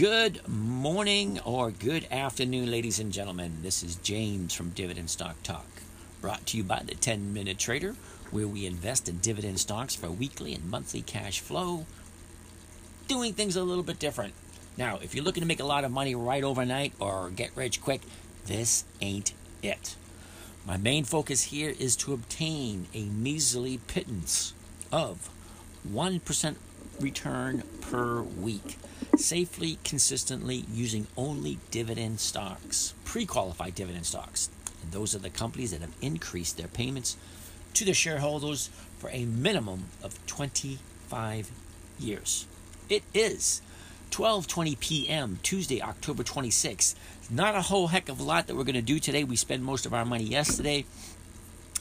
Good morning or good afternoon, ladies and gentlemen. This is James from Dividend Stock Talk, brought to you by the 10 Minute Trader, where we invest in dividend stocks for weekly and monthly cash flow, doing things a little bit different. Now, if you're looking to make a lot of money right overnight or get rich quick, this ain't it. My main focus here is to obtain a measly pittance of 1% return per week, safely, consistently using only dividend stocks, pre qualified dividend stocks. And those are the companies that have increased their payments to their shareholders for a minimum of 25 years. It is 12:20 p.m. Tuesday, October 26th. Not a whole heck of a lot that we're going to do today. We spent most of our money yesterday,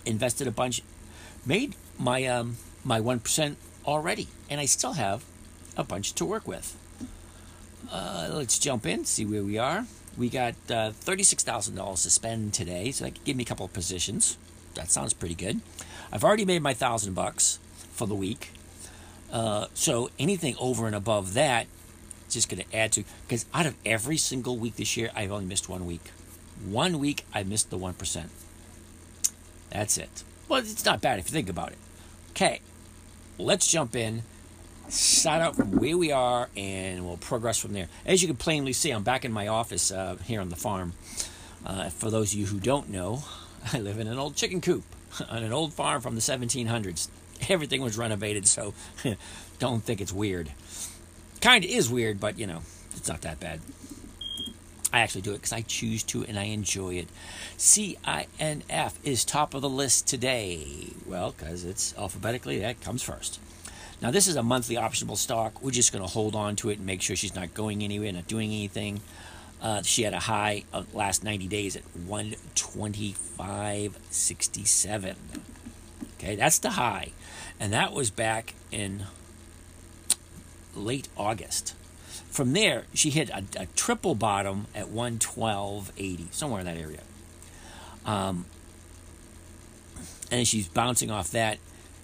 invested a bunch, made my um, my one percent already, and I still have a bunch to work with. Uh, let's jump in, see where we are. We got uh, thirty-six thousand dollars to spend today, so that could give me a couple of positions. That sounds pretty good. I've already made my thousand bucks for the week, uh, so anything over and above that, just going to add to. Because out of every single week this year, I've only missed one week. One week I missed the one percent. That's it. Well, it's not bad if you think about it. Okay, let's jump in, start out from where we are, and we'll progress from there. As you can plainly see, I'm back in my office uh, here on the farm. Uh, for those of you who don't know, I live in an old chicken coop on an old farm from the 1700s. Everything was renovated, so don't think it's weird. Kind of is weird, but you know, it's not that bad. I actually do it because I choose to and I enjoy it. CINF is top of the list today. Well, because it's alphabetically, that comes first. Now, this is a monthly optionable stock. We're just going to hold on to it and make sure she's not going anywhere, not doing anything. Uh, she had a high of last 90 days at 125.67. Okay, that's the high. And that was back in late August. From there, she hit a, a triple bottom at 112.80, somewhere in that area. Um, and she's bouncing off that.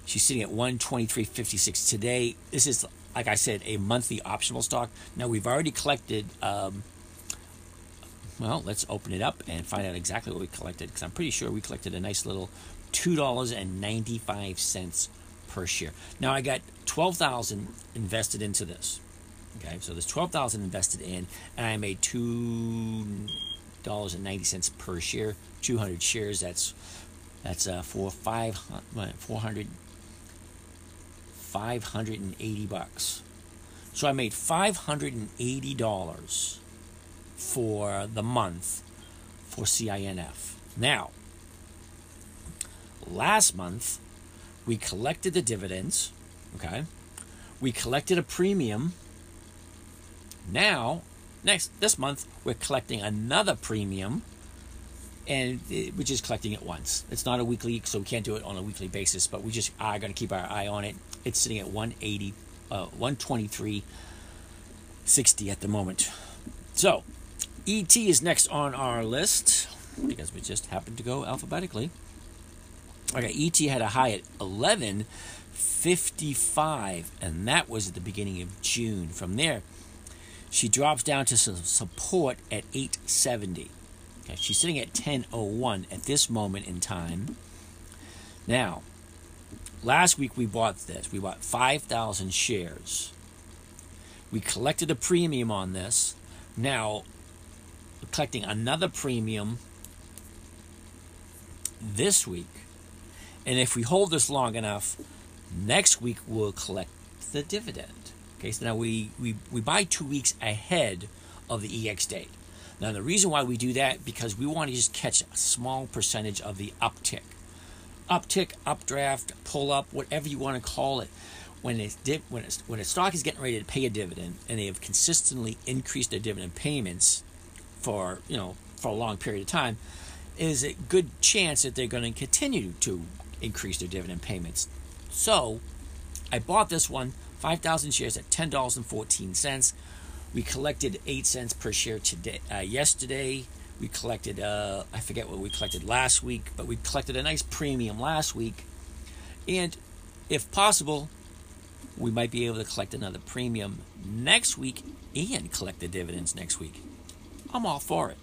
She's sitting at 123.56 today. This is, like I said, a monthly optional stock. Now, we've already collected. Um, well, let's open it up and find out exactly what we collected because I'm pretty sure we collected a nice little $2.95 per share. Now I got 12,000 invested into this. Okay, so there's 12,000 invested in, and I made two dollars and ninety cents per share. 200 shares. That's that's uh, for five 400 580 bucks. So I made $580 for the month for CINF. Now, last month we collected the dividends, okay? We collected a premium now, next this month, we're collecting another premium, and we're just collecting it once. It's not a weekly, so we can't do it on a weekly basis. But we just are going to keep our eye on it. It's sitting at 180, uh, 123.60 at the moment. So, ET is next on our list because we just happened to go alphabetically. Okay, ET had a high at 11.55, and that was at the beginning of June. From there, she drops down to some support at 870. Okay, she's sitting at 1001 at this moment in time. Now, last week we bought this. We bought 5,000 shares. We collected a premium on this. Now, collecting another premium this week. And if we hold this long enough, next week we'll collect the dividend. Okay, so now we, we, we buy two weeks ahead of the EX date. Now, the reason why we do that because we want to just catch a small percentage of the uptick. Uptick, updraft, pull up, whatever you want to call it. When it's dip, when it's, when a stock is getting ready to pay a dividend and they have consistently increased their dividend payments for you know for a long period of time, is a good chance that they're going to continue to increase their dividend payments. So, I bought this one 5,000 shares at $10.14. We collected 8 cents per share today. Uh, yesterday, we collected, uh, I forget what we collected last week, but we collected a nice premium last week. And if possible, we might be able to collect another premium next week and collect the dividends next week. I'm all for it.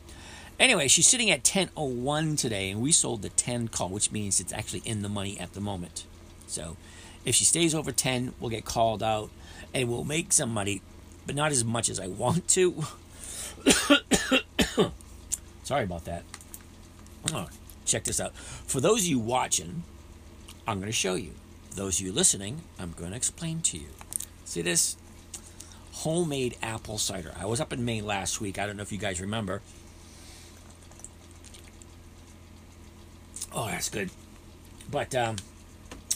Anyway, she's sitting at 10.01 today, and we sold the 10 call, which means it's actually in the money at the moment. So if she stays over 10, we'll get called out and we'll make some money, but not as much as I want to. Sorry about that. Oh, check this out. For those of you watching, I'm going to show you. Those of you listening, I'm going to explain to you. See this? Homemade apple cider. I was up in Maine last week. I don't know if you guys remember. Oh, that's good. But um,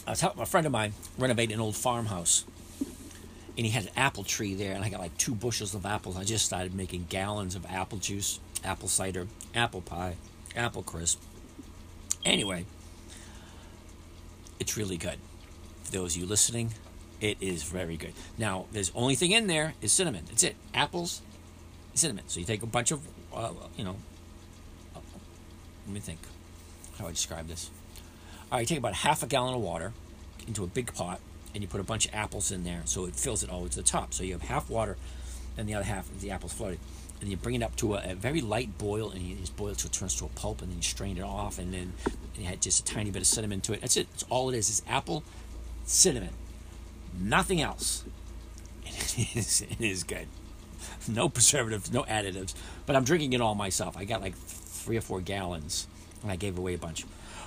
I was helping a friend of mine renovate an old farmhouse. And he had an apple tree there, and I got like two bushels of apples. I just started making gallons of apple juice, apple cider, apple pie, apple crisp. Anyway, it's really good. For those of you listening, it is very good. Now, there's only thing in there is cinnamon. That's it. Apples, cinnamon. So you take a bunch of, uh, you know, let me think how I describe this. All right, you take about half a gallon of water into a big pot, and you put a bunch of apples in there, so it fills it all the way to the top. So you have half water, and the other half the apples floating. And you bring it up to a, a very light boil, and you just boil it till it turns to a pulp, and then you strain it off, and then and you add just a tiny bit of cinnamon to it. That's it. That's all it is. It's apple, cinnamon, nothing else. It is, it is good. No preservatives, no additives. But I'm drinking it all myself. I got like three or four gallons, and I gave away a bunch.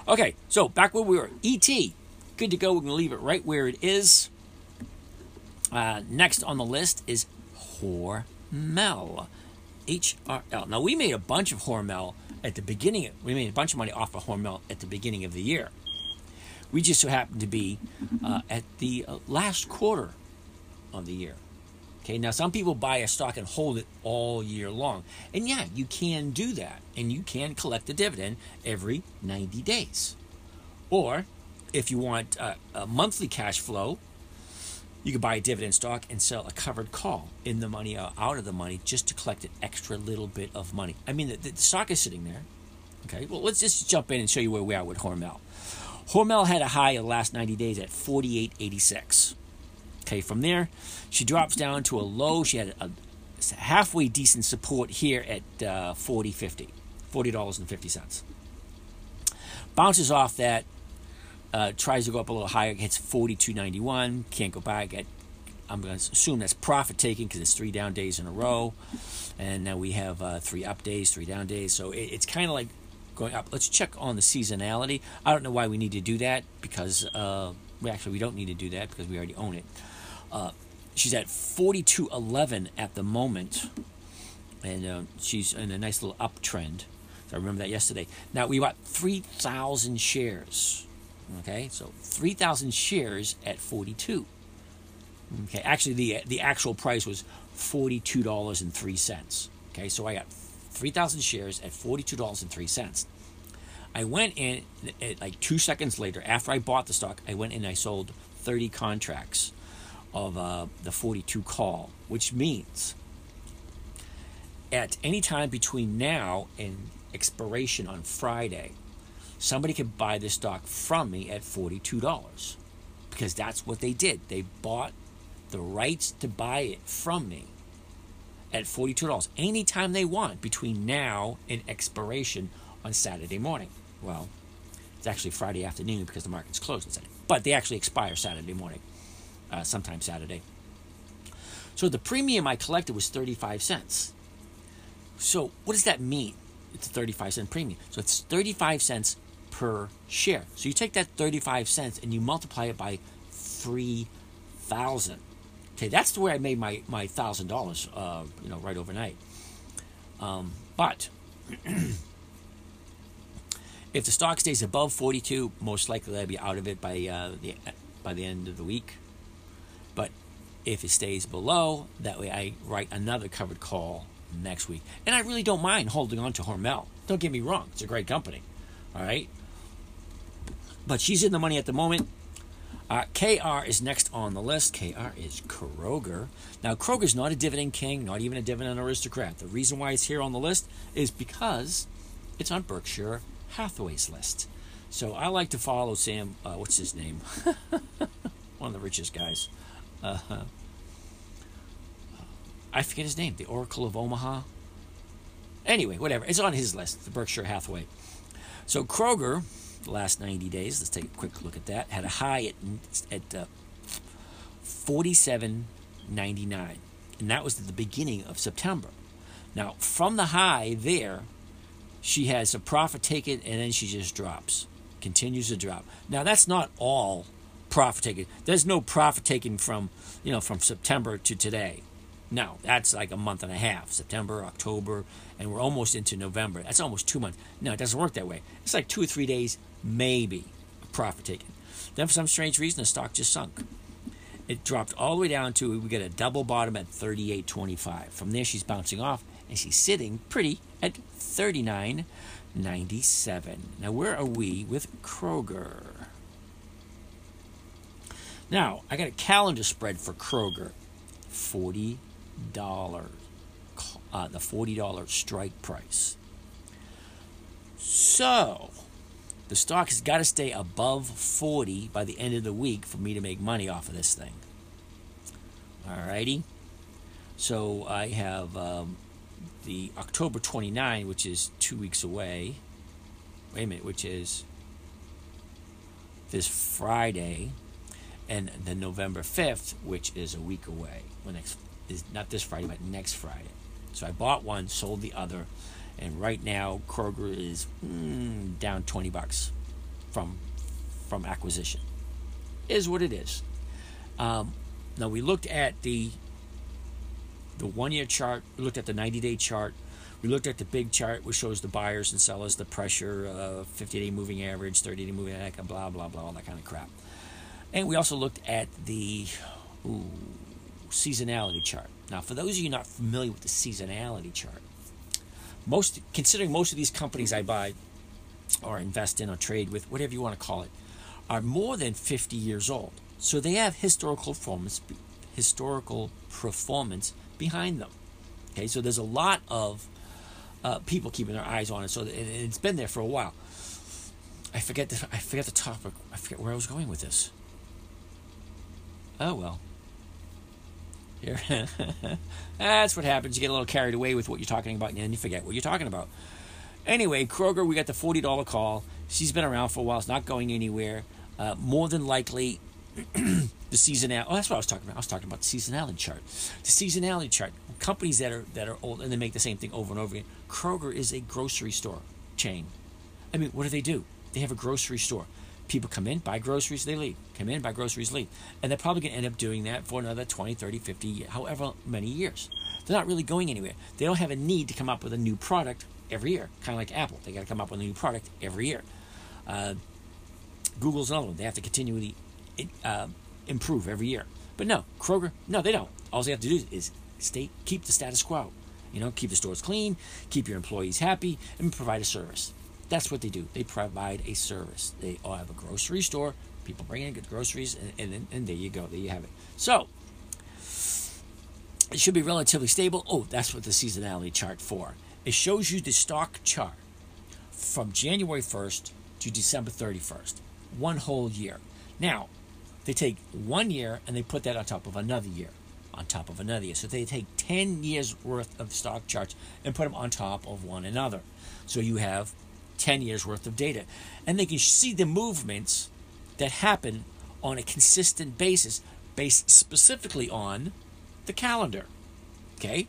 Okay, so back where we were. ET, good to go. We're going to leave it right where it is. Uh, next on the list is Hormel. HRL. Now, we made a bunch of Hormel at the beginning. We made a bunch of money off of Hormel at the beginning of the year. We just so happened to be uh, at the uh, last quarter of the year. Okay, now some people buy a stock and hold it all year long. And yeah, you can do that. And you can collect the dividend every 90 days. Or if you want a, a monthly cash flow, you could buy a dividend stock and sell a covered call in the money or out of the money just to collect an extra little bit of money. I mean, the, the stock is sitting there. Okay, well, let's just jump in and show you where we are with Hormel. Hormel had a high of the last 90 days at 48.86. Okay, from there, she drops down to a low. She had a, halfway decent support here at uh, 40 50 $40.50. Bounces off that, uh, tries to go up a little higher, hits 42.91, can't go back. At, I'm going to assume that's profit taking because it's three down days in a row. And now we have uh, three up days, three down days. So it, it's kind of like going up. Let's check on the seasonality. I don't know why we need to do that because uh, we actually we don't need to do that because we already own it. Uh, she's at 42.11 at the moment, and uh, she's in a nice little uptrend. So I remember that yesterday. Now we bought 3,000 shares. Okay, so 3,000 shares at 42. Okay, actually the the actual price was forty-two dollars and three cents. Okay, so I got 3,000 shares at forty-two dollars and three cents. I went in like two seconds later after I bought the stock. I went in and I sold 30 contracts of uh, the 42 call, which means at any time between now and expiration on Friday, somebody can buy this stock from me at $42 because that's what they did. They bought the rights to buy it from me at $42 anytime they want between now and expiration on Saturday morning. Well, it's actually Friday afternoon because the market's closed on Saturday, but they actually expire Saturday morning uh, sometime Saturday. So the premium I collected was 35 cents. So what does that mean? It's a 35 cent premium. So it's 35 cents per share. So you take that 35 cents and you multiply it by 3,000. Okay, that's the way I made my my thousand uh, dollars, you know, right overnight. Um, but if the stock stays above 42, most likely I'll be out of it by uh, the by the end of the week. But if it stays below, that way I write another covered call next week. And I really don't mind holding on to Hormel. Don't get me wrong, it's a great company. All right. But she's in the money at the moment. Uh, KR is next on the list. KR is Kroger. Now, Kroger's not a dividend king, not even a dividend aristocrat. The reason why it's here on the list is because it's on Berkshire Hathaway's list. So I like to follow Sam, uh, what's his name? One of the richest guys. Uh, I forget his name. The Oracle of Omaha. Anyway, whatever. It's on his list. The Berkshire Hathaway. So Kroger, the last 90 days. Let's take a quick look at that. Had a high at at uh, 47.99, and that was at the beginning of September. Now, from the high there, she has a profit taken, and then she just drops, continues to drop. Now, that's not all profit taken. There's no profit taken from you know from September to today. No, that's like a month and a half. September, October, and we're almost into November. That's almost two months. No, it doesn't work that way. It's like two or three days, maybe, a profit taken. Then, for some strange reason, the stock just sunk. It dropped all the way down to we get a double bottom at 38.25. From there, she's bouncing off, and she's sitting pretty at 39.97. Now, where are we with Kroger? Now, I got a calendar spread for Kroger. $40 uh, the $40 strike price. So, the stock has got to stay above 40 by the end of the week for me to make money off of this thing. Alrighty. So I have um, the October 29, which is two weeks away. Wait a minute, which is this Friday, and the November 5th, which is a week away. Well, next is not this Friday, but next Friday. So I bought one, sold the other, and right now Kroger is mm, down 20 bucks from from acquisition. Is what it is. Um, now we looked at the the one year chart. We looked at the 90 day chart. We looked at the big chart, which shows the buyers and sellers, the pressure, uh, 50 day moving average, 30 day moving average, blah blah blah, all that kind of crap. And we also looked at the ooh, seasonality chart. Now, for those of you not familiar with the seasonality chart, most considering most of these companies I buy or invest in or trade with, whatever you want to call it, are more than 50 years old. So they have historical performance historical performance behind them. Okay, so there's a lot of uh, people keeping their eyes on it. So it's been there for a while. I forget the I forget the topic. I forget where I was going with this. Oh well. That's what happens. You get a little carried away with what you're talking about, and then you forget what you're talking about. Anyway, Kroger, we got the $40 call. She's been around for a while. It's not going anywhere. Uh, more than likely, the seasonality. Oh, that's what I was talking about. I was talking about the seasonality chart. The seasonality chart. Companies that are that are old and they make the same thing over and over again. Kroger is a grocery store chain. I mean, what do they do? They have a grocery store. People come in, buy groceries, they leave. Come in, buy groceries, leave. And they're probably going to end up doing that for another 20, 30, 50, however many years. They're not really going anywhere. They don't have a need to come up with a new product every year, kind of like Apple. They got to come up with a new product every year. Uh, Google's another one. They have to continually uh, improve every year. But no, Kroger, no, they don't. All they have to do is stay, keep the status quo. You know, keep the stores clean, keep your employees happy, and provide a service. That's what they do. They provide a service. They all have a grocery store. People bring in good groceries, and, and, and there you go. There you have it. So it should be relatively stable. Oh, that's what the seasonality chart for. It shows you the stock chart from January 1st to December 31st, one whole year. Now, they take one year and they put that on top of another year, on top of another year. So they take 10 years worth of stock charts and put them on top of one another. So you have 10 years worth of data. And they can see the movements that happen on a consistent basis, based specifically on the calendar. Okay?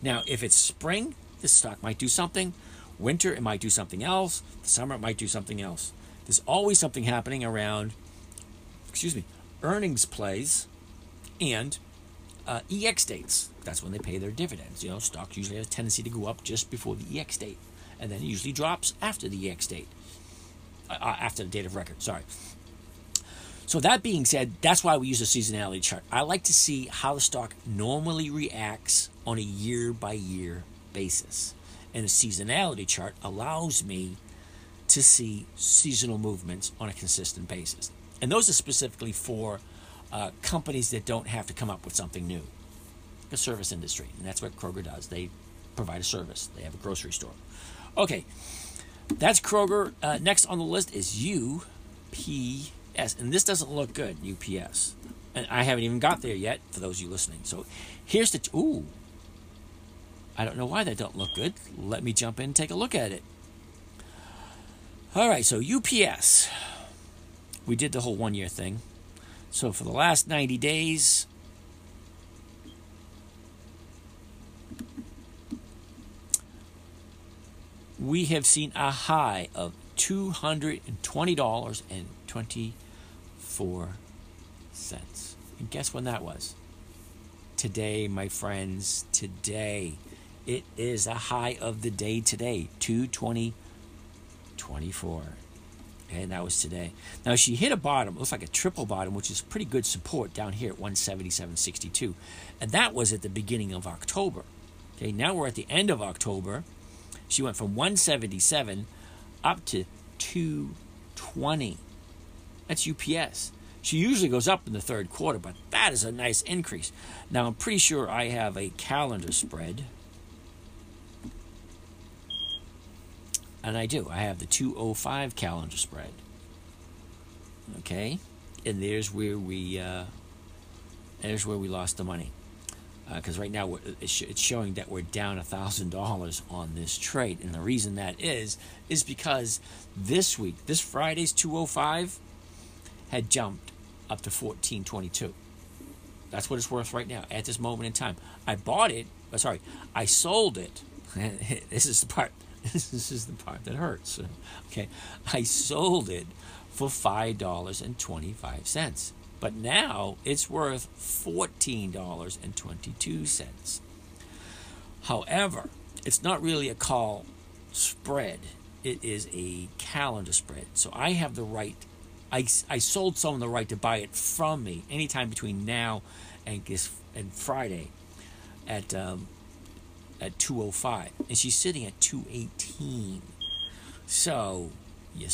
Now, if it's spring, the stock might do something. Winter, it might do something else. The summer, it might do something else. There's always something happening around, excuse me, earnings plays and uh, EX dates. That's when they pay their dividends. You know, stocks usually have a tendency to go up just before the EX date and then it usually drops after the EX date, uh, uh, after the date of record. Sorry. So that being said, that's why we use a seasonality chart. I like to see how the stock normally reacts on a year by year basis. And a seasonality chart allows me to see seasonal movements on a consistent basis. And those are specifically for uh, companies that don't have to come up with something new. The service industry, and that's what Kroger does. They provide a service. They have a grocery store. Okay, that's Kroger. Uh, next on the list is UPS, and this doesn't look good. UPS. And I haven't even got there yet for those of you listening. So here's the. T- Ooh. I don't know why that don't look good. Let me jump in and take a look at it. All right, so UPS. We did the whole one year thing. So for the last 90 days, we have seen a high of $220.24. And guess when that was? Today, my friends, today. It is a high of the day today, 220.24. And that was today. Now she hit a bottom, It looks like a triple bottom, which is pretty good support down here at 177.62. And that was at the beginning of October. Okay, now we're at the end of October. She went from 177 up to 220. That's UPS. She usually goes up in the third quarter, but that is a nice increase. Now, I'm pretty sure I have a calendar spread. And I do. I have the 205 calendar spread. Okay? And there's where we uh, there's where we lost the money because uh, right now it's showing that we're down $1,000 on this trade. And the reason that is, is because this week, this Friday's 205 had jumped up to 1422. That's what it's worth right now at this moment in time. I bought it, uh, sorry, I sold it. this is the part. This is the part that hurts. Okay, I sold it for five dollars and twenty-five cents. But now it's worth $14.22. However, it's not really a call spread, it is a calendar spread. So I have the right, I, I sold someone the right to buy it from me anytime between now and, and Friday at, um, at 205. And she's sitting at 218. So you,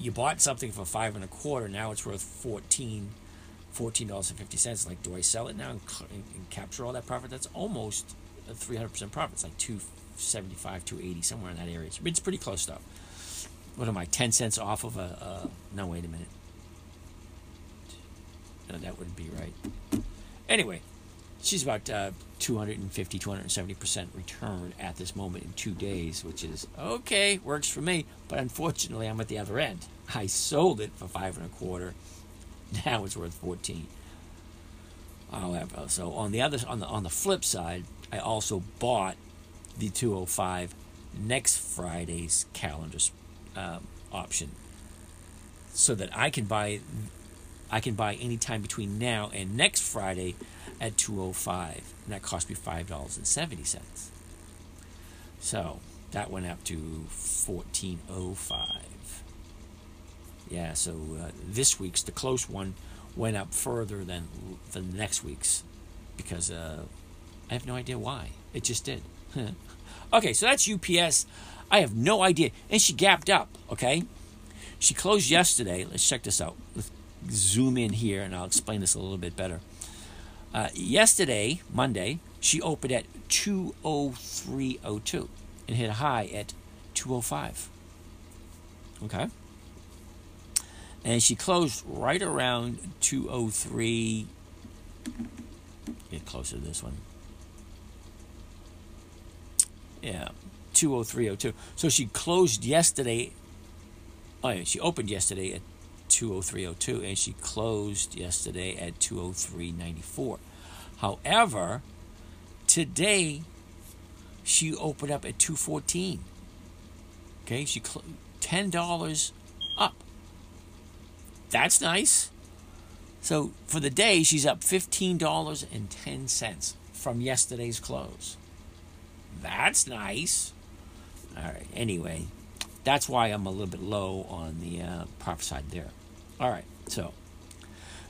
you bought something for five and a quarter. Now it's worth 14 fourteen dollars and fifty cents. Like, do I sell it now and, and, capture all that profit? That's almost a three hundred percent profit. It's like two seventy five, two eighty, somewhere in that area. It's, it's pretty close though. What am I? Ten cents off of a? Uh, no, wait a minute. No, that wouldn't be right. Anyway, she's about uh, 250, 270% return at this moment in two days, which is okay, works for me. But unfortunately, I'm at the other end. I sold it for five and a quarter Now it's worth 14. However, so on the other on the on the flip side, I also bought the 205 next Friday's calendar um, option, so that I can buy I can buy anytime between now and next Friday at 205, and that cost me five dollars and seventy cents. So that went up to 1405. Yeah, so uh, this week's the close one went up further than the next week's because uh, I have no idea why. It just did. okay, so that's UPS. I have no idea. And she gapped up, okay? She closed yesterday. Let's check this out. Let's zoom in here and I'll explain this a little bit better. Uh, yesterday, Monday, she opened at 203.02 and hit a high at 205. Okay? And she closed right around 203 get closer to this one. Yeah 20302 so she closed yesterday. Oh yeah, she opened yesterday at 20302 and she closed yesterday at 20394 however today she opened up at 214 okay she cl- $10 up that's nice. So for the day, she's up $15.10 from yesterday's close. That's nice. All right. Anyway, that's why I'm a little bit low on the uh, profit side there. All right. So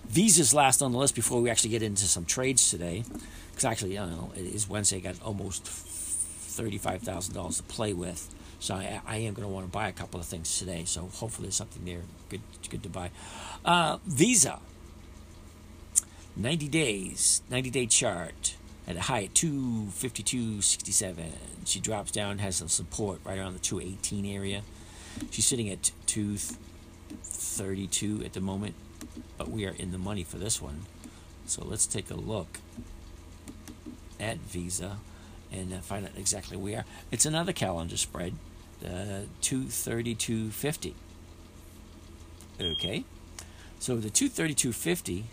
Visa's last on the list before we actually get into some trades today. Because actually, don't know, it is Wednesday. I Got almost $35,000 to play with. So I, I am going to want to buy a couple of things today. So hopefully there's something there good, good to buy. Uh, Visa, 90 days, 90 day chart at a high at 252.67. She drops down, has some support right around the 218 area. She's sitting at 232 at the moment, but we are in the money for this one. So let's take a look at Visa and uh, find out exactly where. It's another calendar spread, uh, 232.50. Okay, so the 232.50,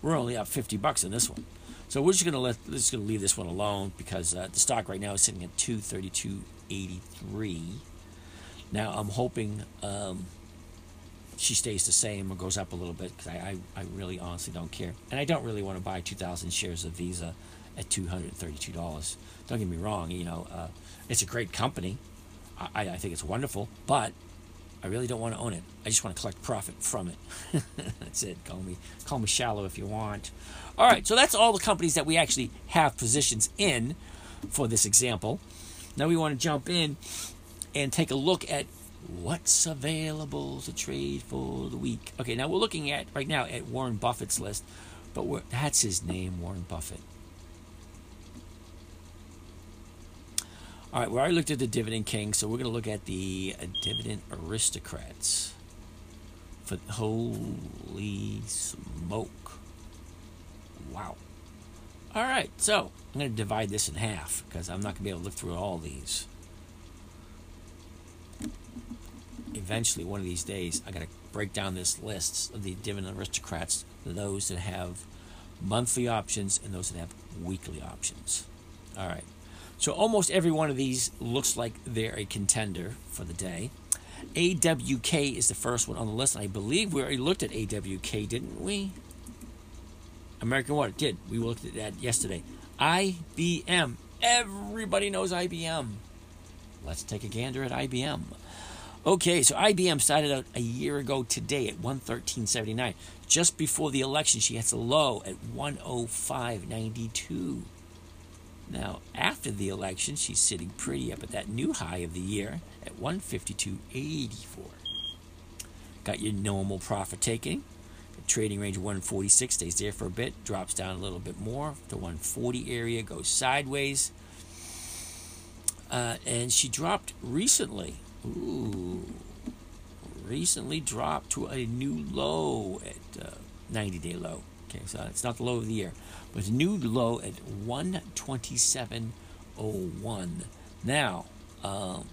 we're only up 50 bucks in this one. So we're just gonna let just gonna leave this one alone because uh, the stock right now is sitting at 232.83. Now I'm hoping um, she stays the same or goes up a little bit because I, I, I, really honestly don't care. And I don't really want to buy 2,000 shares of Visa at $232. Don't get me wrong, you know, uh, it's a great company. I, I think it's wonderful, but I really don't want to own it. I just want to collect profit from it. that's it. Call me call me shallow if you want. All right, so that's all the companies that we actually have positions in for this example. Now we want to jump in and take a look at what's available to trade for the week. Okay, now we're looking at right now at Warren Buffett's list, but that's his name, Warren Buffett. All right, we already looked at the dividend king, so we're going to look at the uh, dividend aristocrats. For holy smoke! Wow. All right, so I'm going to divide this in half because I'm not going to be able to look through all these. Eventually, one of these days, I got to break down this list of the dividend aristocrats, those that have monthly options and those that have weekly options. All right. So almost every one of these looks like they're a contender for the day. AWK is the first one on the list. I believe we already looked at AWK, didn't we? American Water did. We looked at that yesterday. IBM. Everybody knows IBM. Let's take a gander at IBM. Okay, so IBM started out a year ago today at 113.79. Just before the election, she hits a low at 105.92. Now, after the election, she's sitting pretty up at that new high of the year at 152.84. Got your normal profit taking. The trading range 146 stays there for a bit, drops down a little bit more. The 140 area goes sideways. Uh, and she dropped recently. Ooh, recently dropped to a new low at uh, 90 day low. Okay, so it's not the low of the year, but a new low at 127.01. Now, um,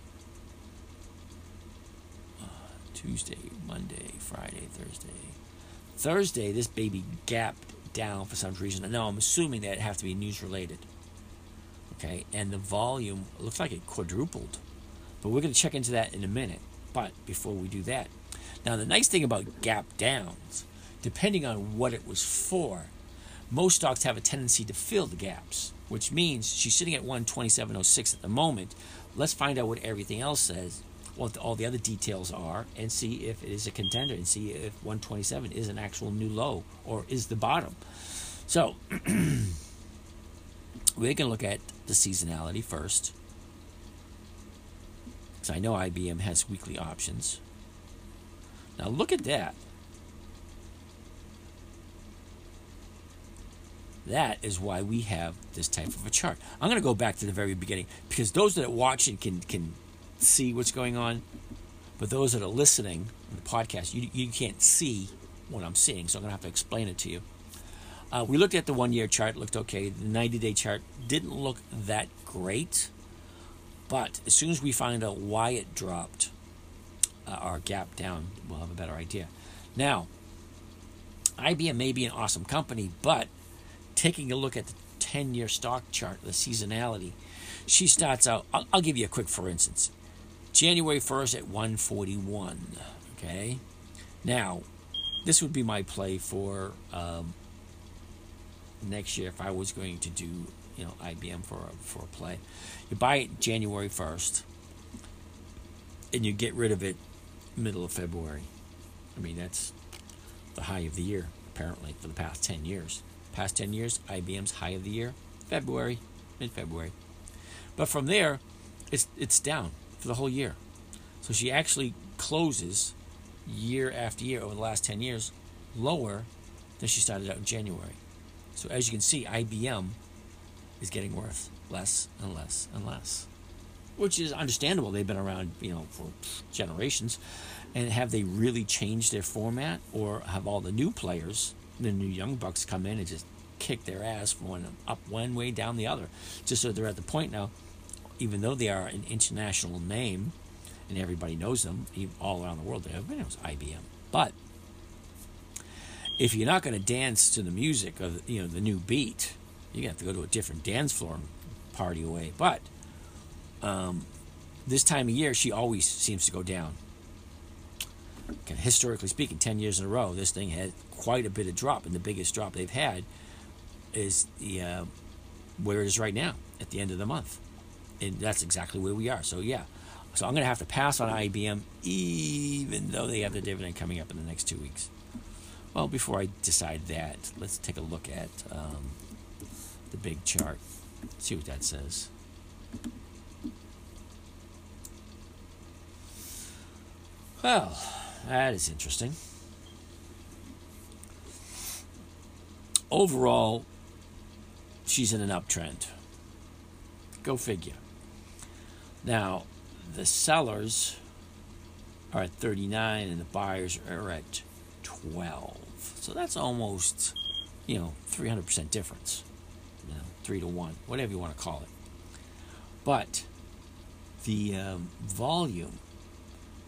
uh, Tuesday, Monday, Friday, Thursday. Thursday, this baby gapped down for some reason. Now, I'm assuming that it have to be news related. Okay, and the volume looks like it quadrupled. But we're going to check into that in a minute. But before we do that, now the nice thing about gap downs depending on what it was for, most stocks have a tendency to fill the gaps, which means she's sitting at 127.06 at the moment. Let's find out what everything else says, what all the other details are, and see if it is a contender and see if 127 is an actual new low or is the bottom. So, we can look at the seasonality first. Because I know IBM has weekly options. Now, look at that. That is why we have this type of a chart. I'm going to go back to the very beginning because those that are watching can can see what's going on, but those that are listening in the podcast, you, you can't see what I'm seeing, so I'm going to have to explain it to you. Uh, we looked at the one year chart, looked okay. The 90 day chart didn't look that great, but as soon as we find out why it dropped uh, our gap down, we'll have a better idea. Now, IBM may be an awesome company, but taking a look at the 10 year stock chart, the seasonality, she starts out, I'll, I'll, give you a quick for instance. January 1st at 141. Okay. Now, this would be my play for um, next year if I was going to do, you know, IBM for a, for a play. You buy it January 1st and you get rid of it middle of February. I mean, that's the high of the year, apparently, for the past 10 years. Past 10 years, IBM's high of the year, February, mid February. But from there, it's, it's down for the whole year. So she actually closes year after year over the last 10 years lower than she started out in January. So as you can see, IBM is getting worth less and less and less, which is understandable. They've been around, you know, for generations. And have they really changed their format, or have all the new players, the new young bucks, come in and just kick their ass one up one way down the other? Just so they're at the point now, even though they are an international name, and everybody knows them all around the world. Everybody knows IBM, but if you're not going to dance to the music of you know the new beat, you're going to have to go to a different dance floor and party away. But um, this time of year, she always seems to go down. Historically speaking, 10 years in a row, this thing had quite a bit of drop, and the biggest drop they've had is the uh, where it is right now at the end of the month. And that's exactly where we are. So, yeah. So, I'm going to have to pass on IBM, even though they have the dividend coming up in the next two weeks. Well, before I decide that, let's take a look at um, the big chart. See what that says. Well, that is interesting. Overall, she's in an uptrend. Go figure. Now, the sellers are at 39 and the buyers are at 12. So that's almost, you know, 300% difference. You know, 3 to 1, whatever you want to call it. But the um, volume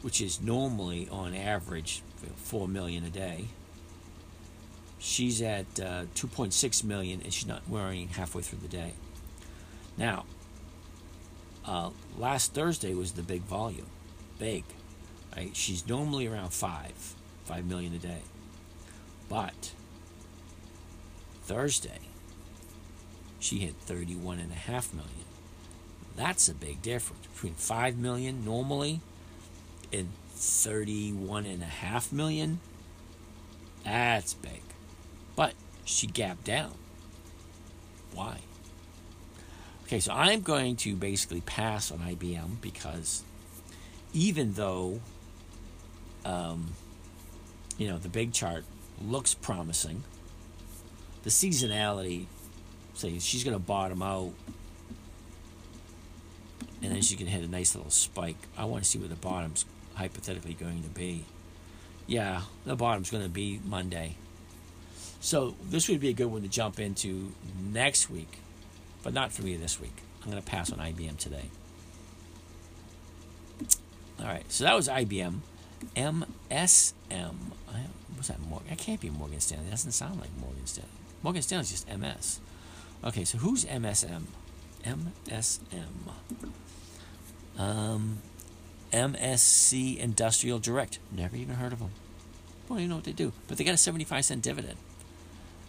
which is normally on average 4 million a day. She's at uh, 2.6 million and she's not wearing halfway through the day. Now, uh, last Thursday was the big volume, big. Right? She's normally around 5, 5 million a day. But Thursday, she hit 31 and a half million. That's a big difference between 5 million normally in 31 and a half million. That's big. But she gapped down. Why? Okay, so I'm going to basically pass on IBM because even though, um, you know, the big chart looks promising, the seasonality, say she's going to bottom out and then she can hit a nice little spike. I want to see where the bottom's hypothetically going to be. Yeah, the bottom's going to be Monday. So this would be a good one to jump into next week, but not for me this week. I'm going to pass on IBM today. All right, so that was IBM. MSM. What's that? Morgan? That can't be Morgan Stanley. That doesn't sound like Morgan Stanley. Morgan Stanley's just MS. Okay, so who's MSM? MSM. Um, MSC Industrial Direct. Never even heard of them. Well, you know what they do. But they got a 75 cent dividend.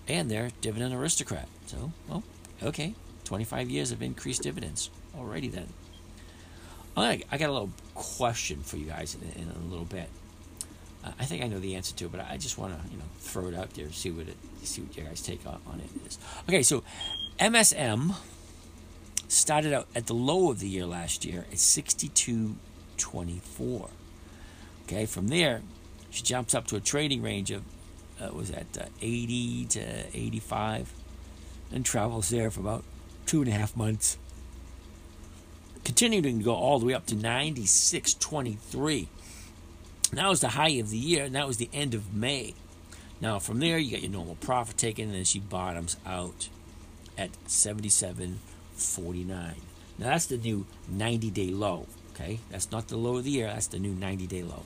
And they're dividend aristocrat. So, well, okay. 25 years of increased dividends. Alrighty then. I got a little question for you guys in, in a little bit. Uh, I think I know the answer to it, but I just want to, you know, throw it out there, and see what it, see what you guys take on, on it is. Okay, so MSM started out at the low of the year last year at 62 24. Okay, from there, she jumps up to a trading range of, uh, was that uh, 80 to 85, and travels there for about two and a half months. Continuing to go all the way up to 96.23. That was the high of the year, and that was the end of May. Now, from there, you get your normal profit taken, and then she bottoms out at 77.49. Now, that's the new 90 day low. Okay, that's not the low of the year. That's the new 90-day low.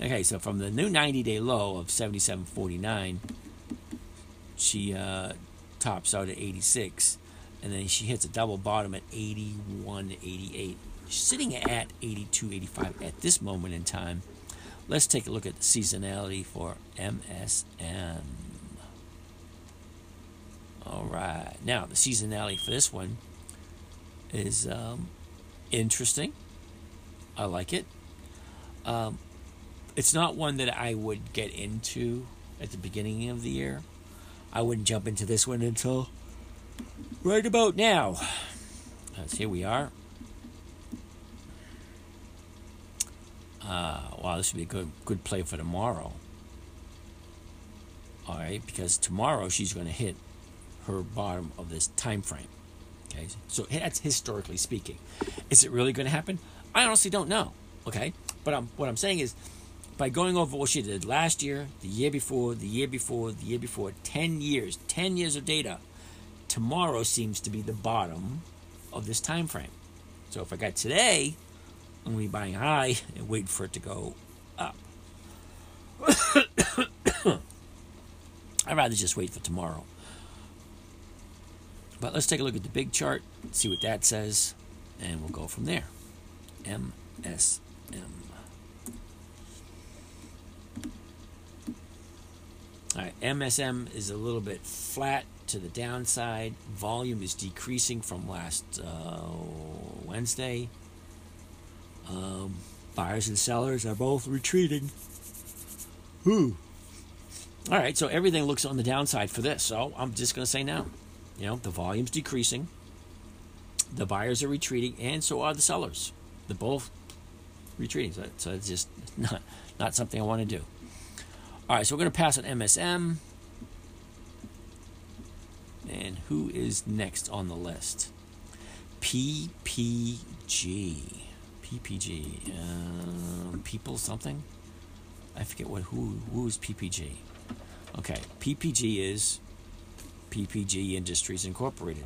Okay, so from the new 90-day low of 77.49, she uh, tops out at 86, and then she hits a double bottom at 81.88. She's sitting at 82.85 at this moment in time. Let's take a look at the seasonality for MSM. All right, now the seasonality for this one is um, interesting. I like it. Um, it's not one that I would get into at the beginning of the year. I wouldn't jump into this one until right about now. As here we are. Uh, wow, this would be a good good play for tomorrow. All right, because tomorrow she's going to hit her bottom of this time frame. Okay, so that's historically speaking. Is it really going to happen? I honestly don't know. Okay, but I'm, what I'm saying is, by going over what she did last year, the year before, the year before, the year before, 10 years, 10 years of data, tomorrow seems to be the bottom of this time frame. So if I got today, I'm to be buying high and waiting for it to go up. I'd rather just wait for tomorrow. But let's take a look at the big chart, see what that says, and we'll go from there. MSM. All right, MSM is a little bit flat to the downside. Volume is decreasing from last uh, Wednesday. Um, buyers and sellers are both retreating. Whew. All right, so everything looks on the downside for this. So I'm just going to say now, you know, the volume's decreasing, the buyers are retreating, and so are the sellers. They're both retreating. So, so it's just not not something I want to do. All right, so we're going to pass on MSM. And who is next on the list? PPG. PPG. Uh, people something? I forget what who who is PPG. Okay, PPG is PPG Industries Incorporated.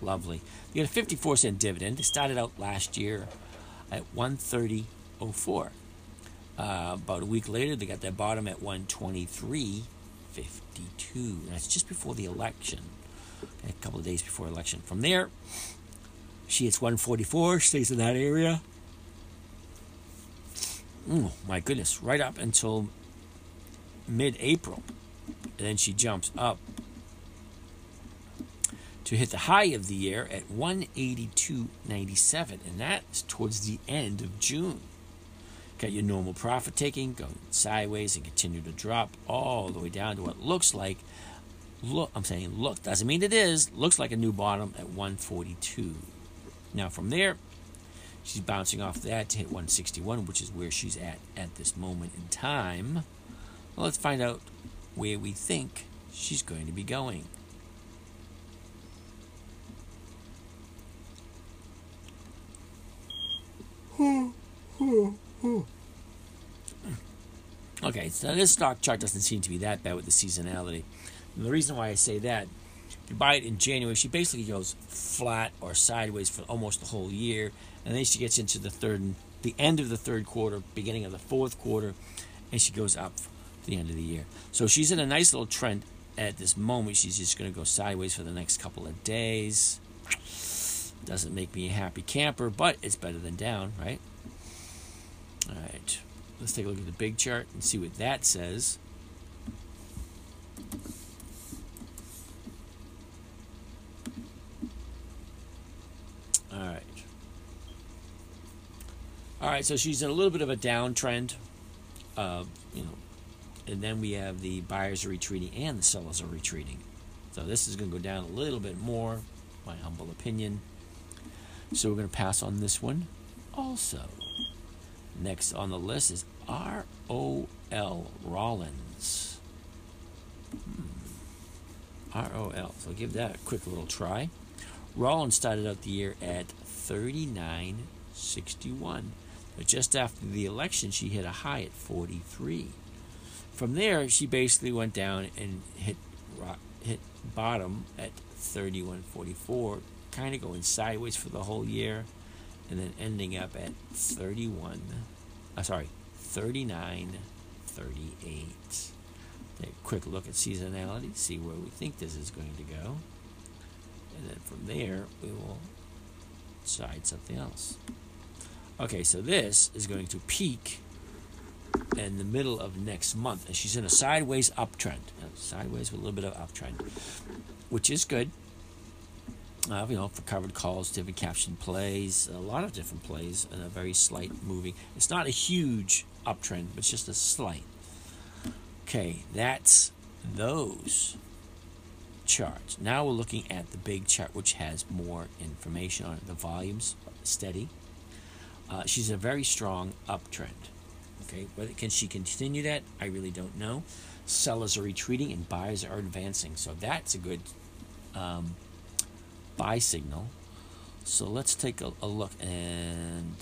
Lovely. You got a 54 cent dividend. It started out last year at 130.04. Uh, about a week later, they got their bottom at 123.52. That's just before the election, a couple of days before election. From there, she hits 144, stays in that area. Oh my goodness, right up until mid-April, and then she jumps up to hit the high of the year at 182.97, and that's towards the end of June. Got your normal profit taking going sideways and continue to drop all the way down to what looks like look I'm saying look doesn't mean it is looks like a new bottom at 142. Now from there she's bouncing off that to hit 161 which is where she's at at this moment in time. Well, let's find out where we think she's going to be going. Okay, so this stock chart doesn't seem to be that bad with the seasonality. And the reason why I say that, if you buy it in January, she basically goes flat or sideways for almost the whole year, and then she gets into the third, the end of the third quarter, beginning of the fourth quarter, and she goes up to the end of the year. So she's in a nice little trend at this moment. She's just going to go sideways for the next couple of days. Doesn't make me a happy camper, but it's better than down, right? All right. Let's take a look at the big chart and see what that says. All right. All right, so she's in a little bit of a downtrend. Uh, you know, and then we have the buyers are retreating and the sellers are retreating. So this is going to go down a little bit more, my humble opinion. So we're going to pass on this one also. Next on the list is R O L Rollins. Hmm. R O L. So give that a quick little try. Rollins started out the year at 39.61. But just after the election, she hit a high at 43. From there, she basically went down and hit hit bottom at 31.44, kind of going sideways for the whole year and then ending up at 31, uh, sorry, 39, 38. Take a quick look at seasonality, see where we think this is going to go. And then from there, we will decide something else. Okay, so this is going to peak in the middle of next month. And she's in a sideways uptrend. Sideways with a little bit of uptrend, which is good uh, you know, for covered calls, different caption plays, a lot of different plays, and a very slight moving. It's not a huge uptrend, but it's just a slight. Okay, that's those charts. Now we're looking at the big chart, which has more information on it. The volume's steady. Uh, she's a very strong uptrend. Okay, can she continue that? I really don't know. Sellers are retreating and buyers are advancing, so that's a good. Um, buy signal. So let's take a, a look and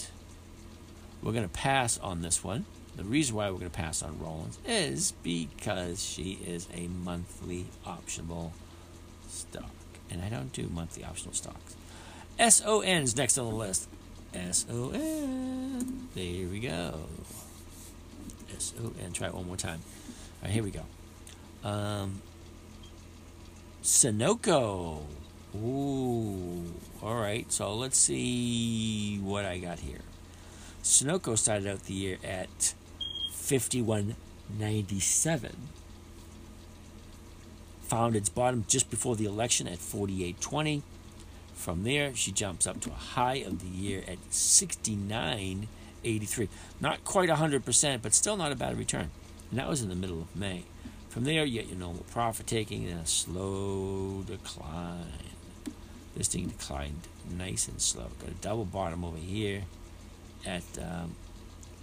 we're going to pass on this one The reason why we're going to pass on Rollins is because she is a monthly optional stock. And I don't do monthly optional stocks. SON's next on the list. SON. There we go. SON. Try it one more time. All right, here we go. Um, Sunoco. Ooh. All right. So let's see what I got here. Sunoco started out the year at 51.97. Found its bottom just before the election at 48.20. From there, she jumps up to a high of the year at 69.83. Not quite 100%, but still not a bad return. And that was in the middle of May. From there, you get your normal profit taking and a slow decline. This thing declined nice and slow. Got a double bottom over here at um,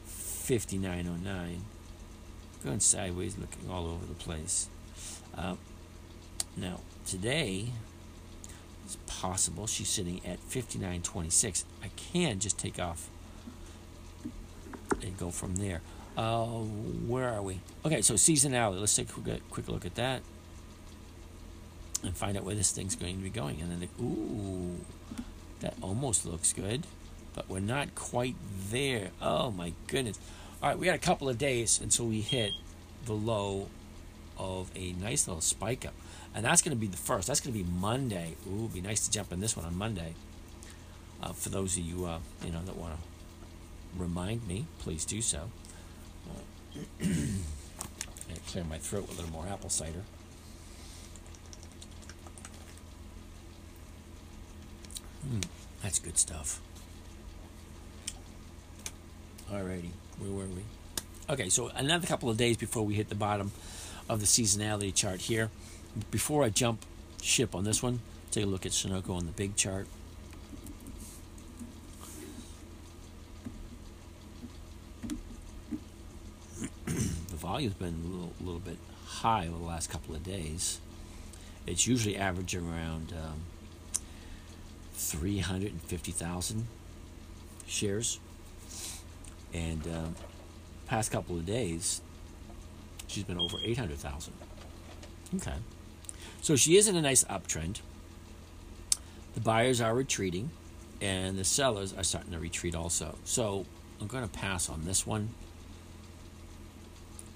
59.09. Going sideways, looking all over the place. Uh, now, today, it's possible she's sitting at 59.26. I can just take off and go from there. Uh, where are we? Okay, so seasonality. Let's take a quick, quick look at that and find out where this thing's going to be going. And then, the, ooh, that almost looks good, but we're not quite there. Oh my goodness! All right, we got a couple of days until we hit the low of a nice little spike up, and that's going to be the first. That's going to be Monday. Ooh, it'd be nice to jump in this one on Monday. Uh, for those of you, uh, you know, that want to remind me, please do so. clear my throat with a little more apple cider. Mm, that's good stuff. Alrighty, where were we? Okay, so another couple of days before we hit the bottom of the seasonality chart here. Before I jump ship on this one, take a look at Sunoco on the big chart. The volume's been a little, little bit high over the last couple of days. It's usually averaging around um, 350,000 shares. And um, past couple of days, she's been over 800,000. Okay. So she is in a nice uptrend. The buyers are retreating, and the sellers are starting to retreat also. So I'm going to pass on this one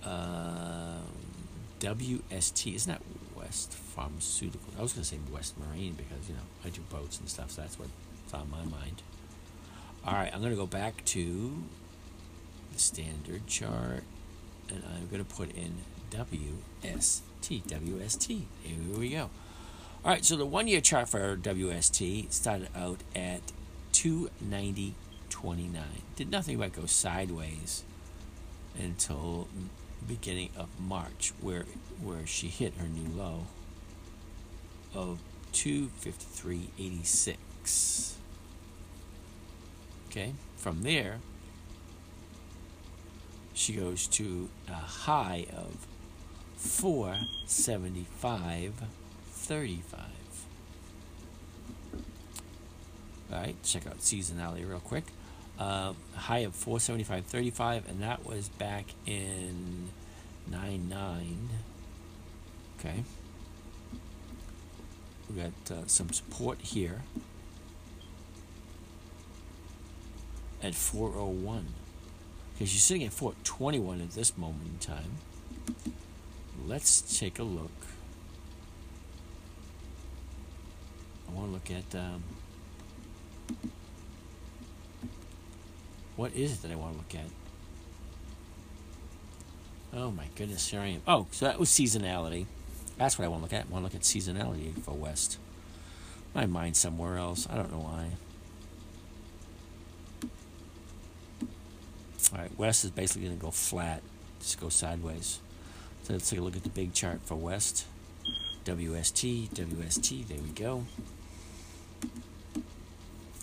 uh, WST, isn't that West Pharmaceutical? I was going to say West Marine because, you know, I do boats and stuff, so that's what's on my mind. All right, I'm going to go back to the standard chart and I'm going to put in WST. WST. Here we go. All right, so the one year chart for WST started out at 290.29. Did nothing but go sideways until beginning of March, where where she hit her new low of 253.86. Okay, from there, she goes to a high of 475.35. All right, check out seasonality real quick uh, high of 475.35, and that was back in 99. Okay. We got uh, some support here at 401. Okay, she's sitting at 421 at this moment in time. Let's take a look. I want to look at. Um, What is it that I want to look at? Oh my goodness, here I am. Oh, so that was seasonality. That's what I want to look at. I want to look at seasonality for West. My mind's somewhere else. I don't know why. All right, West is basically going to go flat, just go sideways. So let's take a look at the big chart for West. WST, WST, there we go.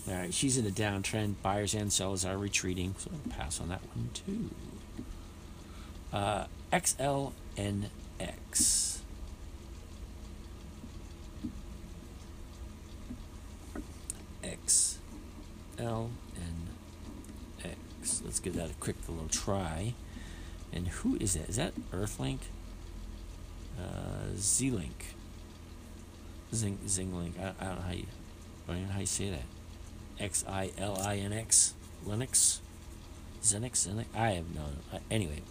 All right, she's in a downtrend. Buyers and sellers are retreating, so I'll pass on that one too. Uh, XLNX. XLNX. Let's give that a quick little try. And who is that? Is that Earthlink? Uh, Z-Link. Zing, Zinglink. I, I don't know how you, I don't know how you say that. X I L I N X. Linux. Zenix. Zenix. I have no. Anyway,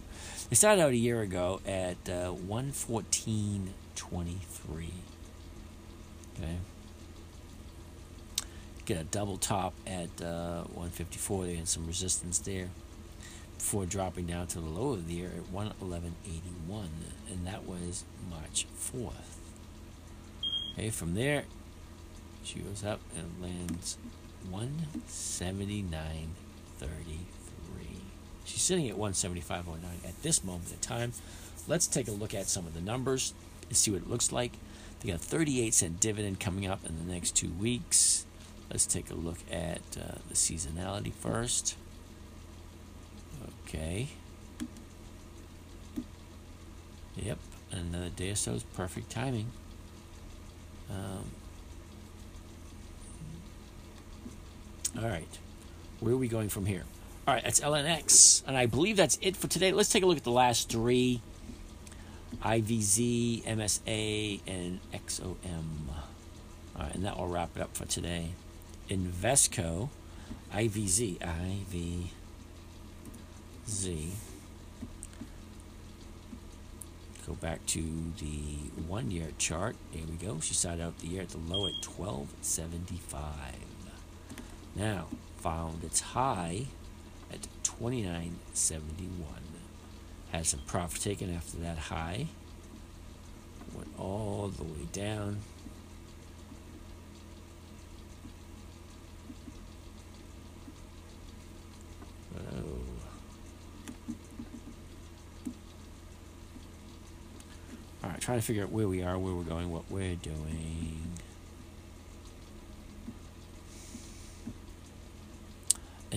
it started out a year ago at uh, 114.23. Okay. Get a double top at uh, 154. They had some resistance there before dropping down to the low of the year at 111.81, and that was March 4th. Okay, from there, she goes up and lands 179.33. She's sitting at 175.09 at this moment in time. Let's take a look at some of the numbers and see what it looks like. They got a 38 cent dividend coming up in the next two weeks. Let's take a look at uh, the seasonality first. Okay. Yep, another day or so is perfect timing. Um, all right, where are we going from here? All right, that's LNX, and I believe that's it for today. Let's take a look at the last three: IVZ, MSA, and XOM. All right, and that will wrap it up for today. Invesco, IVZ, IVZ. Go back to the one year chart. Here we go. She started out the year at the low at 1275. Now, found its high at 2971. Had some profit taken after that high. Went all the way down. Oh. All right, trying to figure out where we are, where we're going, what we're doing.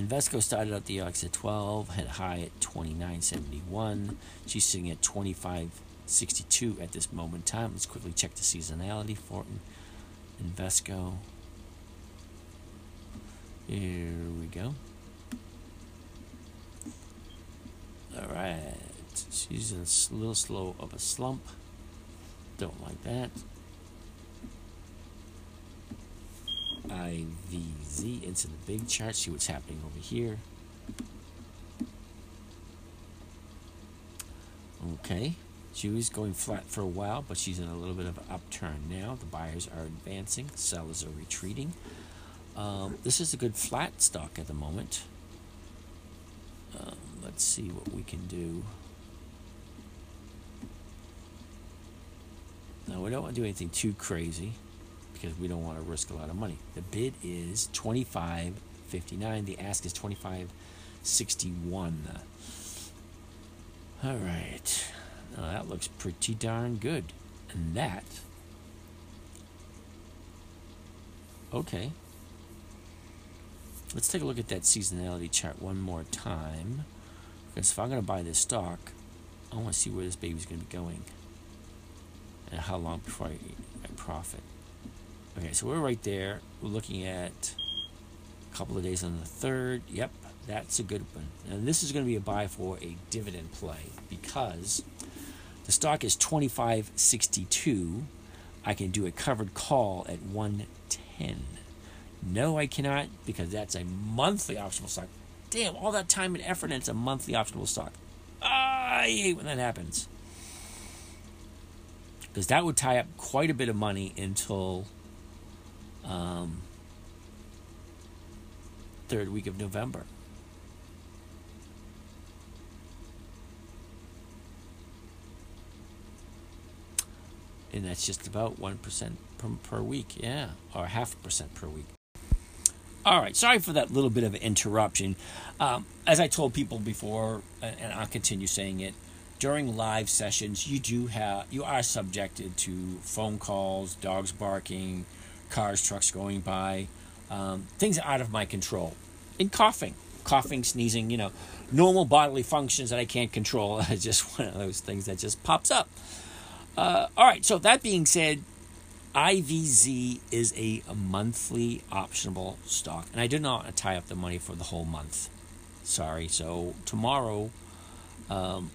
Invesco started out the OX at 12, had high at 29.71. She's sitting at 25.62 at this moment in time. Let's quickly check the seasonality for Invesco. Here we go. All right. She's in a little slow of a slump. Don't like that. IVZ into the big chart, see what's happening over here. Okay, she was going flat for a while, but she's in a little bit of an upturn now. The buyers are advancing, sellers are retreating. Um, this is a good flat stock at the moment. Um, let's see what we can do. Now, we don't want to do anything too crazy because we don't want to risk a lot of money. The bid is twenty five fifty nine. The ask is twenty five sixty one. All right, now that looks pretty darn good, and that. Okay. Let's take a look at that seasonality chart one more time. Because if I'm going to buy this stock, I want to see where this baby's going to be going and how long before I, I profit. Okay, so we're right there. We're looking at a couple of days on the third. Yep, that's a good one. And this is going to be a buy for a dividend play because the stock is 25.62. I can do a covered call at 110. No, I cannot because that's a monthly optional stock. Damn, all that time and effort and it's a monthly optional stock. I hate when that happens. Because that would tie up quite a bit of money until um, third week of November. And that's just about 1% per, per week, yeah, or half a percent per week. All right, sorry for that little bit of interruption. Um, as I told people before, and I'll continue saying it, during live sessions, you do have you are subjected to phone calls, dogs barking, cars, trucks going by, um, things out of my control. And coughing, coughing, sneezing, you know, normal bodily functions that I can't control. It's just one of those things that just pops up. Uh, all right, so that being said, IVZ is a monthly optionable stock, and I did not tie up the money for the whole month. Sorry. So tomorrow, um,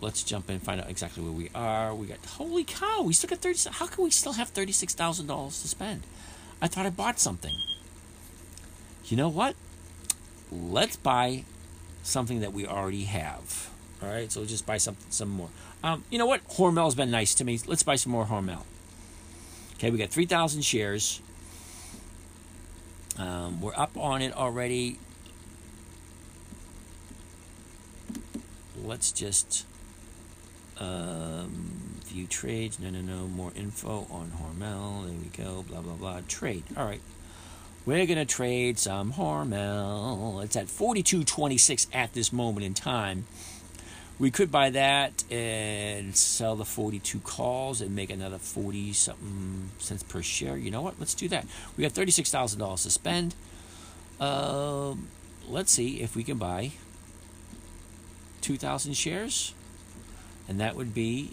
let's jump in and find out exactly where we are. We got holy cow, we still got thirty. How can we still have thirty six thousand dollars to spend? I thought I bought something. You know what? Let's buy something that we already have. All right, so we'll just buy some some more. Um, you know what? Hormel's been nice to me. Let's buy some more Hormel. Okay, we got three thousand shares. Um, we're up on it already. Let's just um, view trades. No, no, no. More info on Hormel. There we go. Blah, blah, blah. Trade. All right. We're going to trade some Hormel. It's at 42.26 at this moment in time. We could buy that and sell the 42 calls and make another 40 something cents per share. You know what? Let's do that. We got $36,000 to spend. Um, let's see if we can buy 2,000 shares. And that would be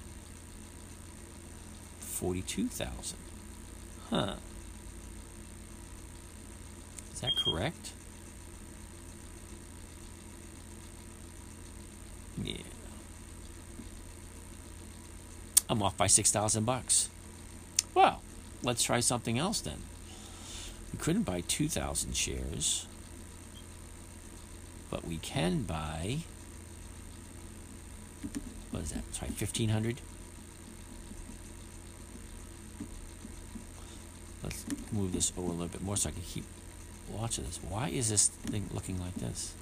42,000. Huh. Is that correct? Yeah. I'm off by 6,000 bucks. Well, let's try something else then. We couldn't buy 2,000 shares, but we can buy, what is that? Sorry, 1,500? Let's move this over a little bit more so I can keep watching this. Why is this thing looking like this?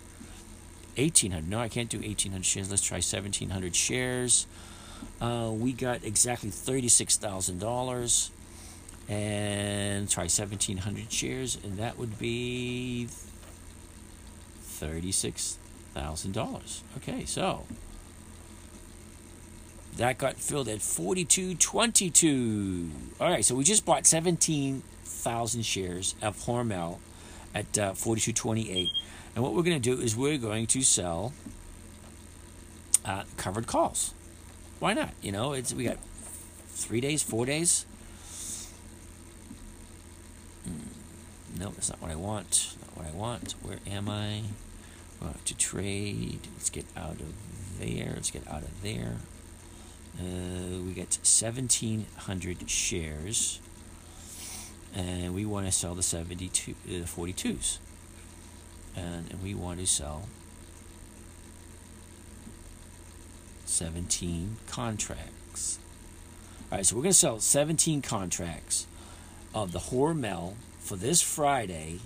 1,800. No, I can't do 1,800 shares. Let's try 1,700 shares. Uh, we got exactly $36,000 and try 1,700 shares, and that would be $36,000. Okay, so that got filled at 42.22. All right, so we just bought 17,000 shares of Hormel at uh, 42.28. And what we're going to do is we're going to sell uh, covered calls why not? You know, it's we got three days, four days. Mm, no, that's not what I want. Not what I want. Where am I? to trade. Let's get out of there. Let's get out of there. Uh, we get 1,700 shares, and we want to sell the 72, uh, 42s, and, and we want to sell 17 contracts. All right, so we're going to sell 17 contracts of the Hormel for this Friday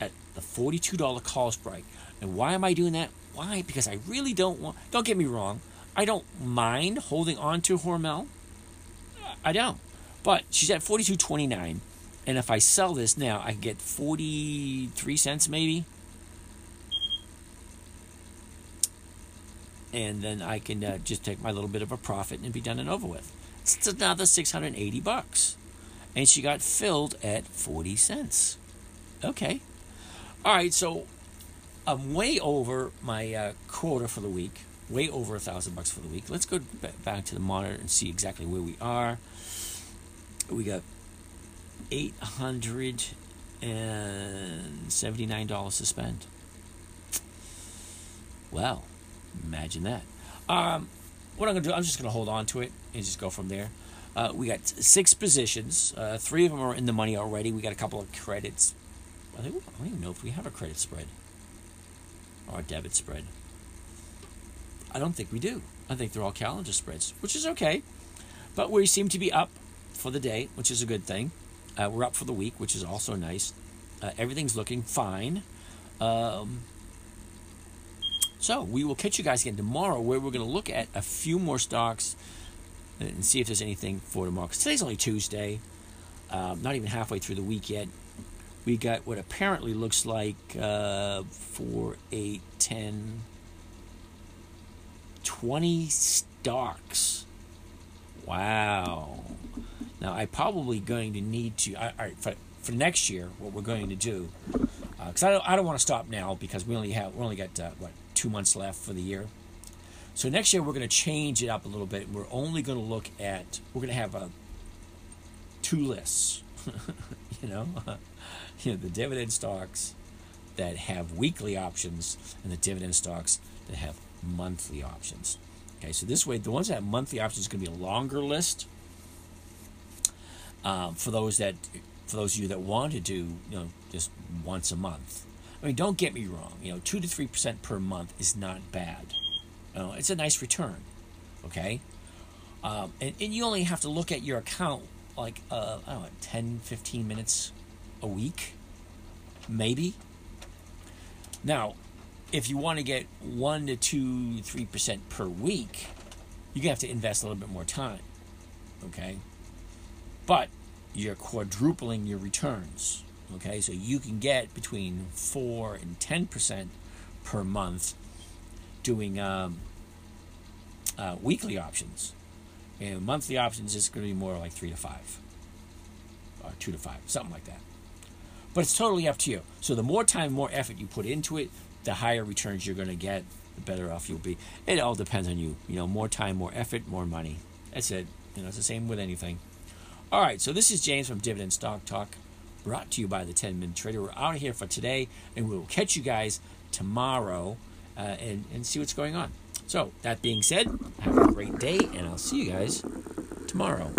at the $42 call strike. And why am I doing that? Why? Because I really don't want, don't get me wrong, I don't mind holding on to Hormel. I don't. But she's at 42.29 and if I sell this now, I can get 43 cents maybe and then I can uh, just take my little bit of a profit and be done and over with. It's another 680 bucks. And she got filled at 40 cents. Okay. All right, so I'm way over my uh, quota for the week, way over a thousand bucks for the week. Let's go back to the monitor and see exactly where we are. We got $879 to spend. Well, Imagine that. Um, what I'm going to do, I'm just going to hold on to it and just go from there. Uh, we got six positions. Uh, three of them are in the money already. We got a couple of credits. I, I don't even know if we have a credit spread or a debit spread. I don't think we do. I think they're all calendar spreads, which is okay. But we seem to be up for the day, which is a good thing. Uh, we're up for the week, which is also nice. Uh, everything's looking fine. Um, so we will catch you guys again tomorrow where we're going to look at a few more stocks and see if there's anything for tomorrow. Because today's only Tuesday, um, not even halfway through the week yet. We got what apparently looks like uh, 4, 8, 10, 20 stocks. Wow. Now, I'm probably going to need to, all right, for, for next year, what we're going to do, because uh, I don't, I don't want to stop now because we only have, we only got, uh, what, two months left for the year. So next year we're going to change it up a little bit. We're only going to look at we're going to have a two lists. you know, you know the dividend stocks that have weekly options and the dividend stocks that have monthly options. Okay, so this way, the ones that have monthly options is going to be a longer list. Um, for those that, for those of you that want to do, you know, just once a month. I mean, don't get me wrong. You know, two to three percent per month is not bad. You know, it's a nice return. Okay, um, and, and you only have to look at your account like uh, I don't know, 10, 15 minutes a week, maybe. Now, if you want to get one to two, three percent per week, you're gonna have to invest a little bit more time. Okay, but you're quadrupling your returns. Okay, so you can get between four and ten percent per month doing um, uh, weekly options. And monthly options is going to be more like three to five, or two to five, something like that. But it's totally up to you. So the more time, more effort you put into it, the higher returns you're going to get, the better off you'll be. It all depends on you. You know, more time, more effort, more money. That's it. You know, it's the same with anything. All right, so this is James from Dividend Stock Talk, brought to you by the 10 Minute Trader. We're out of here for today, and we'll catch you guys tomorrow uh, and, and see what's going on. So, that being said, have a great day, and I'll see you guys tomorrow.